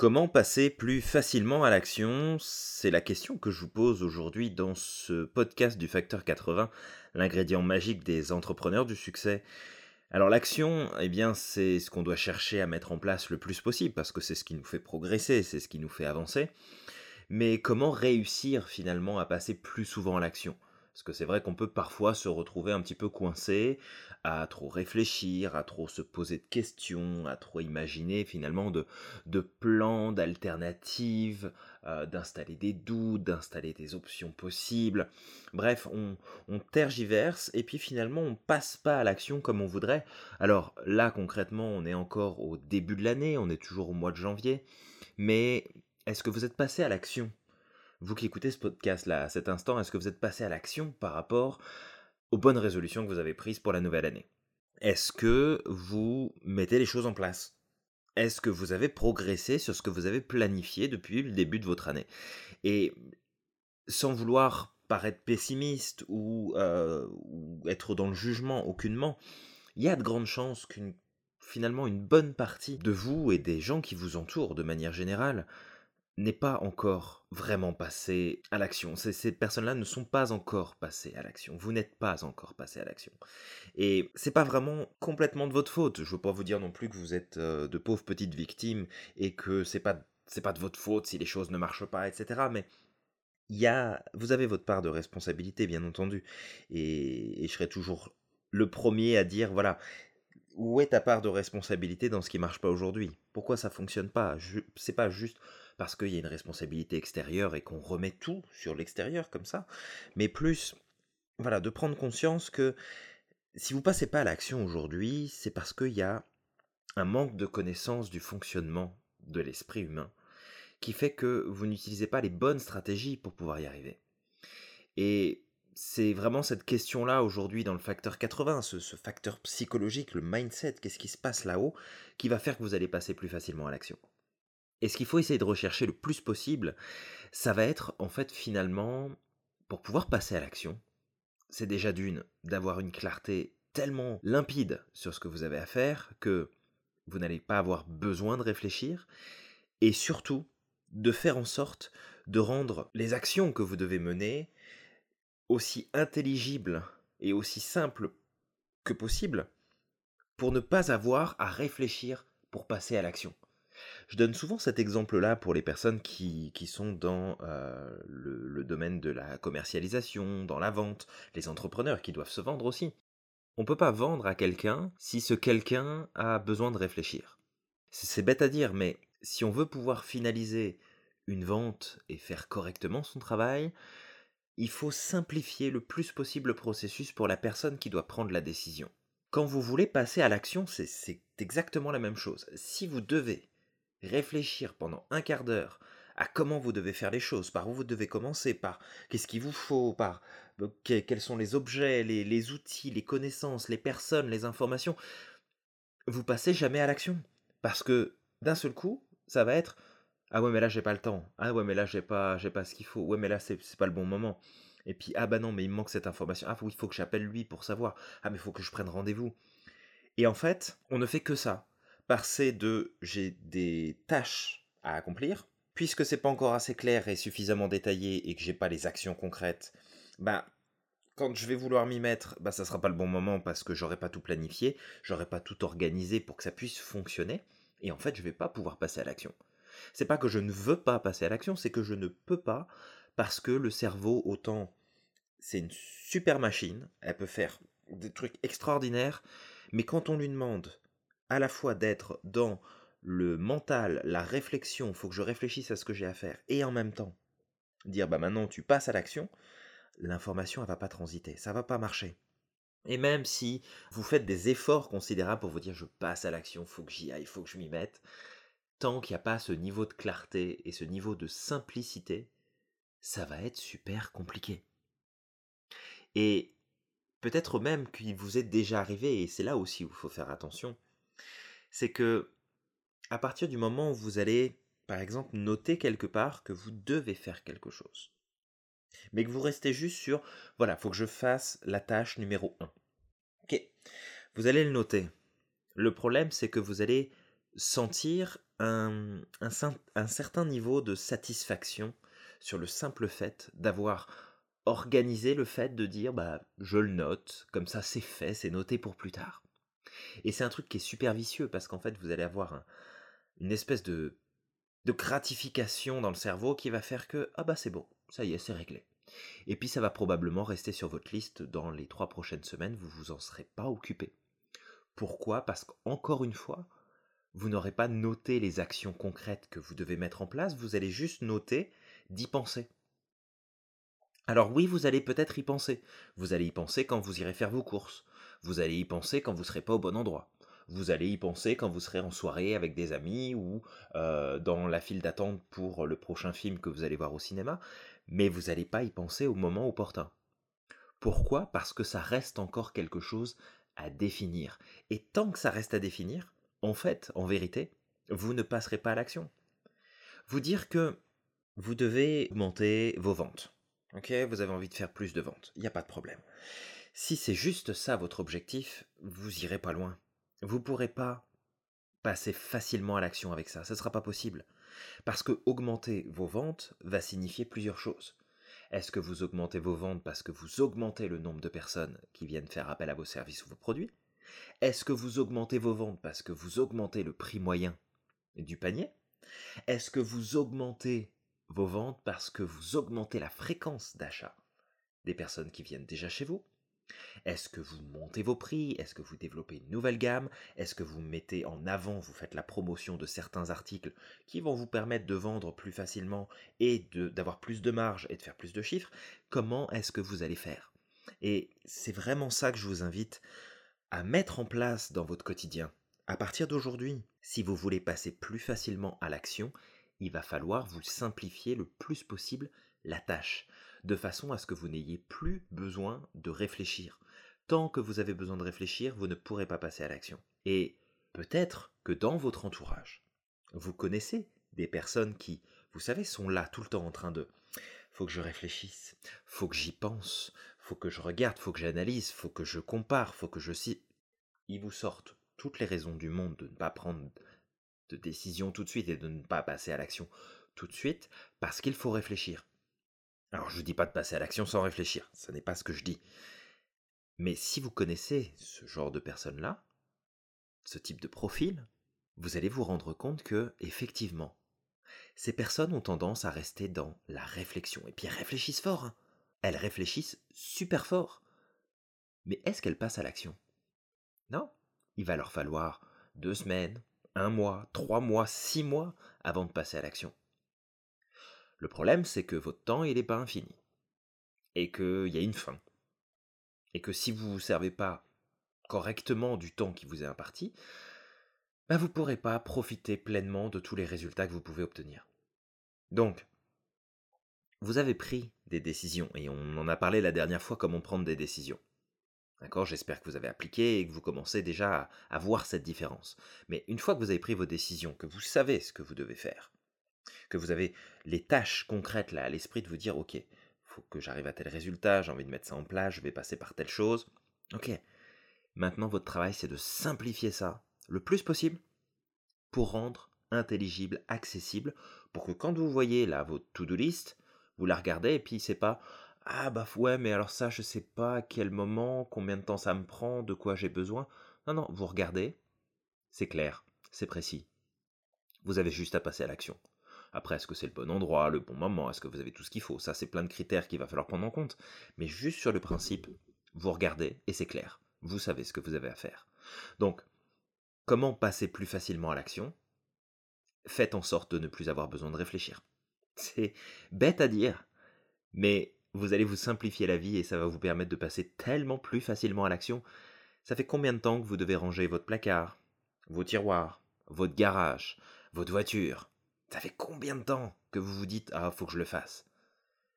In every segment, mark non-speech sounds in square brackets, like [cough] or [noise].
Comment passer plus facilement à l'action? C'est la question que je vous pose aujourd'hui dans ce podcast du Facteur 80, l'ingrédient magique des entrepreneurs du succès. Alors l'action, eh bien, c'est ce qu'on doit chercher à mettre en place le plus possible parce que c'est ce qui nous fait progresser, c'est ce qui nous fait avancer. Mais comment réussir finalement à passer plus souvent à l'action? Parce que c'est vrai qu'on peut parfois se retrouver un petit peu coincé, à trop réfléchir, à trop se poser de questions, à trop imaginer finalement de, plans, d'alternatives, euh, d'installer des doutes, d'installer des options possibles. Bref, on, on tergiverse et puis finalement on passe pas à l'action comme on voudrait. Alors là concrètement on est encore au début de l'année, on est toujours au mois de janvier, mais est-ce que vous êtes passé à l'action? Vous qui écoutez ce podcast-là à cet instant, est-ce que vous êtes passé à l'action par rapport aux bonnes résolutions que vous avez prises pour la nouvelle année? Est-ce que vous mettez les choses en place? Est-ce que vous avez progressé sur ce que vous avez planifié depuis le début de votre année? Et sans vouloir paraître pessimiste ou, euh, ou être dans le jugement aucunement, il y a de grandes chances qu'une finalement une bonne partie de vous et des gens qui vous entourent de manière générale n'est pas encore vraiment passé à l'action. Ces, personnes-là ne sont pas encore passées à l'action. Vous n'êtes pas encore passé à l'action. Et c'est pas vraiment complètement de votre faute. Je veux pas vous dire non plus que vous êtes euh, de pauvres petites victimes et que c'est pas c'est pas de votre faute si les choses ne marchent pas, etc. Mais il y a, vous avez votre part de responsabilité, bien entendu. Et, je serai toujours le premier à dire, voilà, où est ta part de responsabilité dans ce qui marche pas aujourd'hui? Pourquoi ça fonctionne pas? C'est pas juste parce qu'il y a une responsabilité extérieure et qu'on remet tout sur l'extérieur comme ça, mais plus, voilà, de prendre conscience que si vous passez pas à l'action aujourd'hui, c'est parce qu'il y a un manque de connaissance du fonctionnement de l'esprit humain qui fait que vous n'utilisez pas les bonnes stratégies pour pouvoir y arriver. Et c'est vraiment cette question-là aujourd'hui dans le facteur 80, ce, ce, facteur psychologique, le mindset, qu'est-ce qui se passe là-haut, qui va faire que vous allez passer plus facilement à l'action. Et ce qu'il faut essayer de rechercher le plus possible, ça va être en fait finalement, pour pouvoir passer à l'action, c'est déjà d'une, d'avoir une clarté tellement limpide sur ce que vous avez à faire que vous n'allez pas avoir besoin de réfléchir, et surtout de faire en sorte de rendre les actions que vous devez mener aussi intelligibles et aussi simples que possible pour ne pas avoir à réfléchir pour passer à l'action. Je donne souvent cet exemple-là pour les personnes qui, sont dans euh, le, domaine de la commercialisation, dans la vente, les entrepreneurs qui doivent se vendre aussi. On ne peut pas vendre à quelqu'un si ce quelqu'un a besoin de réfléchir. C'est bête à dire, mais si on veut pouvoir finaliser une vente et faire correctement son travail, il faut simplifier le plus possible le processus pour la personne qui doit prendre la décision. Quand vous voulez passer à l'action, c'est exactement la même chose. Si vous devez réfléchir pendant un quart d'heure à comment vous devez faire les choses, par où vous devez commencer, par qu'est-ce qu'il vous faut, par euh, quels sont les objets, les, outils, les connaissances, les personnes, les informations, vous passez jamais à l'action. Parce que d'un seul coup, ça va être Ah ouais, mais là j'ai pas le temps. Ah ouais, mais là j'ai pas, j'ai pas ce qu'il faut. Ouais, mais là c'est pas le bon moment. Et puis, ah bah non, mais il me manque cette information. Ah oui, il faut que j'appelle lui pour savoir. Ah mais il faut que je prenne rendez-vous. Et en fait, on ne fait que ça passer de j'ai des tâches à accomplir, puisque c'est pas encore assez clair et suffisamment détaillé et que j'ai pas les actions concrètes, bah quand je vais vouloir m'y mettre, bah ça sera pas le bon moment parce que j'aurai pas tout planifié, j'aurai pas tout organisé pour que ça puisse fonctionner, et en fait je vais pas pouvoir passer à l'action. C'est pas que je ne veux pas passer à l'action, c'est que je ne peux pas parce que le cerveau, autant c'est une super machine, elle peut faire des trucs extraordinaires, mais quand on lui demande à la fois d'être dans le mental, la réflexion, faut que je réfléchisse à ce que j'ai à faire, et en même temps dire bah maintenant tu passes à l'action, l'information elle va pas transiter, ça va pas marcher. Et même si vous faites des efforts considérables pour vous dire je passe à l'action, faut que j'y aille, faut que je m'y mette, tant qu'il n'y a pas ce niveau de clarté et ce niveau de simplicité, ça va être super compliqué. Et peut-être même qu'il vous est déjà arrivé, et c'est là aussi où il faut faire attention, c'est que à partir du moment où vous allez, par exemple, noter quelque part que vous devez faire quelque chose, mais que vous restez juste sur, voilà, faut que je fasse la tâche numéro 1. Ok, vous allez le noter. Le problème, c'est que vous allez sentir un, un certain niveau de satisfaction sur le simple fait d'avoir organisé le fait de dire bah je le note, comme ça c'est fait, c'est noté pour plus tard. Et c'est un truc qui est super vicieux parce qu'en fait vous allez avoir une espèce de, de gratification dans le cerveau qui va faire que ah bah c'est bon, ça y est, c'est réglé. Et puis ça va probablement rester sur votre liste dans les trois prochaines semaines, vous vous en serez pas occupé. Pourquoi? Parce qu'encore une fois, vous n'aurez pas noté les actions concrètes que vous devez mettre en place, vous allez juste noter d'y penser. Alors oui, vous allez peut-être y penser. Vous allez y penser quand vous irez faire vos courses. Vous allez y penser quand vous serez pas au bon endroit. Vous allez y penser quand vous serez en soirée avec des amis ou euh, dans la file d'attente pour le prochain film que vous allez voir au cinéma, mais vous n'allez pas y penser au moment opportun. Pourquoi? Parce que ça reste encore quelque chose à définir. Et tant que ça reste à définir, en fait, en vérité, vous ne passerez pas à l'action. Vous dire que vous devez augmenter vos ventes. Ok, vous avez envie de faire plus de ventes, il n'y a pas de problème. Si c'est juste ça votre objectif, vous irez pas loin. Vous ne pourrez pas passer facilement à l'action avec ça, ce ne sera pas possible. Parce que augmenter vos ventes va signifier plusieurs choses. Est-ce que vous augmentez vos ventes parce que vous augmentez le nombre de personnes qui viennent faire appel à vos services ou vos produits? Est-ce que vous augmentez vos ventes parce que vous augmentez le prix moyen du panier? Est-ce que vous augmentez vos ventes parce que vous augmentez la fréquence d'achat des personnes qui viennent déjà chez vous? Est-ce que vous montez vos prix? Est-ce que vous développez une nouvelle gamme? Est-ce que vous mettez en avant, vous faites la promotion de certains articles qui vont vous permettre de vendre plus facilement et d'avoir plus de marge et de faire plus de chiffres? Comment est-ce que vous allez faire? Et c'est vraiment ça que je vous invite à mettre en place dans votre quotidien. À partir d'aujourd'hui, si vous voulez passer plus facilement à l'action, il va falloir vous simplifier le plus possible la tâche, de façon à ce que vous n'ayez plus besoin de réfléchir. Tant que vous avez besoin de réfléchir, vous ne pourrez pas passer à l'action. Et peut-être que dans votre entourage, vous connaissez des personnes qui, vous savez, sont là tout le temps en train de faut que je réfléchisse, faut que j'y pense, faut que je regarde, faut que j'analyse, faut que je compare, faut que je si ils vous sortent toutes les raisons du monde de ne pas prendre de décision tout de suite et de ne pas passer à l'action tout de suite parce qu'il faut réfléchir. Alors je ne dis pas de passer à l'action sans réfléchir, ce n'est pas ce que je dis. Mais si vous connaissez ce genre de personnes-là, ce type de profil, vous allez vous rendre compte que, effectivement, ces personnes ont tendance à rester dans la réflexion. Et puis elles réfléchissent fort. Hein. Elles réfléchissent super fort. Mais est-ce qu'elles passent à l'action? Non. Il va leur falloir deux semaines, un mois, trois mois, six mois avant de passer à l'action. Le problème, c'est que votre temps, il n'est pas infini. Et qu'il y a une fin. Et que si vous ne vous servez pas correctement du temps qui vous est imparti, bah vous ne pourrez pas profiter pleinement de tous les résultats que vous pouvez obtenir. Donc, vous avez pris des décisions, et on en a parlé la dernière fois comment prendre des décisions. D'accord? J'espère que vous avez appliqué et que vous commencez déjà à, voir cette différence. Mais une fois que vous avez pris vos décisions, que vous savez ce que vous devez faire, que vous avez les tâches concrètes là à l'esprit de vous dire ok, faut que j'arrive à tel résultat, j'ai envie de mettre ça en place, je vais passer par telle chose. Ok. Maintenant votre travail c'est de simplifier ça le plus possible pour rendre intelligible, accessible, pour que quand vous voyez là votre to-do list, vous la regardez et puis c'est pas ah bah ouais, mais alors ça, je sais pas à quel moment, combien de temps ça me prend, de quoi j'ai besoin. Non, non, vous regardez, c'est clair, c'est précis. Vous avez juste à passer à l'action. Après, est-ce que c'est le bon endroit, le bon moment, est-ce que vous avez tout ce qu'il faut? Ça, c'est plein de critères qu'il va falloir prendre en compte. Mais juste sur le principe, vous regardez et c'est clair. Vous savez ce que vous avez à faire. Donc, comment passer plus facilement à l'action? Faites en sorte de ne plus avoir besoin de réfléchir. [laughs] C'est bête à dire, mais vous allez vous simplifier la vie et ça va vous permettre de passer tellement plus facilement à l'action. Ça fait combien de temps que vous devez ranger votre placard, vos tiroirs, votre garage, votre voiture? Ça fait combien de temps que vous vous dites Ah, faut que je le fasse?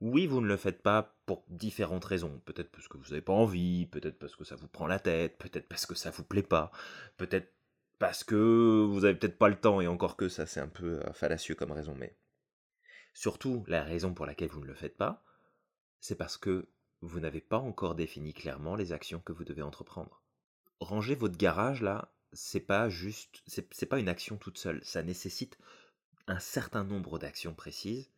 Oui, vous ne le faites pas pour différentes raisons. Peut-être parce que vous n'avez pas envie, peut-être parce que ça vous prend la tête, peut-être parce que ça vous plaît pas, peut-être parce que vous avez peut-être pas le temps, et encore que ça c'est un peu euh, fallacieux comme raison, mais surtout la raison pour laquelle vous ne le faites pas, c'est parce que vous n'avez pas encore défini clairement les actions que vous devez entreprendre. Ranger votre garage là, c'est pas juste, c'est pas une action toute seule. Ça nécessite un certain nombre d'actions précises.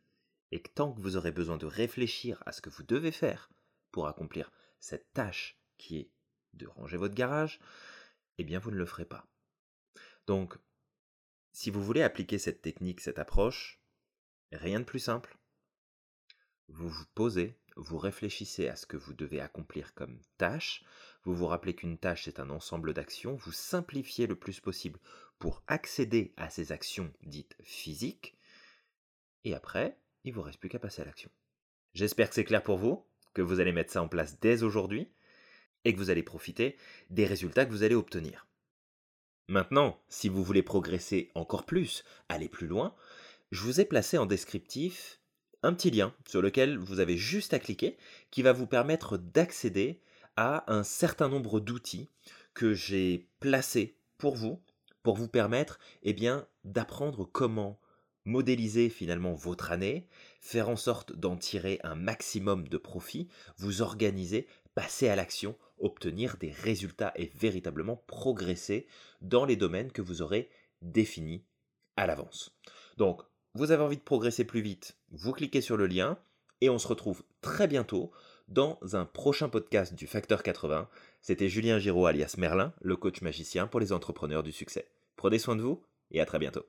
Et tant que vous aurez besoin de réfléchir à ce que vous devez faire pour accomplir cette tâche qui est de ranger votre garage, eh bien vous ne le ferez pas. Donc, si vous voulez appliquer cette technique, cette approche, rien de plus simple. Vous vous posez, vous réfléchissez à ce que vous devez accomplir comme tâche, vous vous rappelez qu'une tâche est un ensemble d'actions, vous simplifiez le plus possible pour accéder à ces actions dites physiques, et après, il vous reste plus qu'à passer à l'action. J'espère que c'est clair pour vous, que vous allez mettre ça en place dès aujourd'hui, et que vous allez profiter des résultats que vous allez obtenir. Maintenant, si vous voulez progresser encore plus, aller plus loin, je vous ai placé en descriptif un petit lien sur lequel vous avez juste à cliquer qui va vous permettre d'accéder à un certain nombre d'outils que j'ai placés pour vous pour vous permettre eh d'apprendre comment modéliser finalement votre année, faire en sorte d'en tirer un maximum de profit, vous organiser, passer à l'action, obtenir des résultats et véritablement progresser dans les domaines que vous aurez définis à l'avance. Donc, vous avez envie de progresser plus vite, vous cliquez sur le lien et on se retrouve très bientôt dans un prochain podcast du Facteur 80. C'était Julien Giraud alias Merlin, le coach magicien pour les entrepreneurs du succès. Prenez soin de vous et à très bientôt.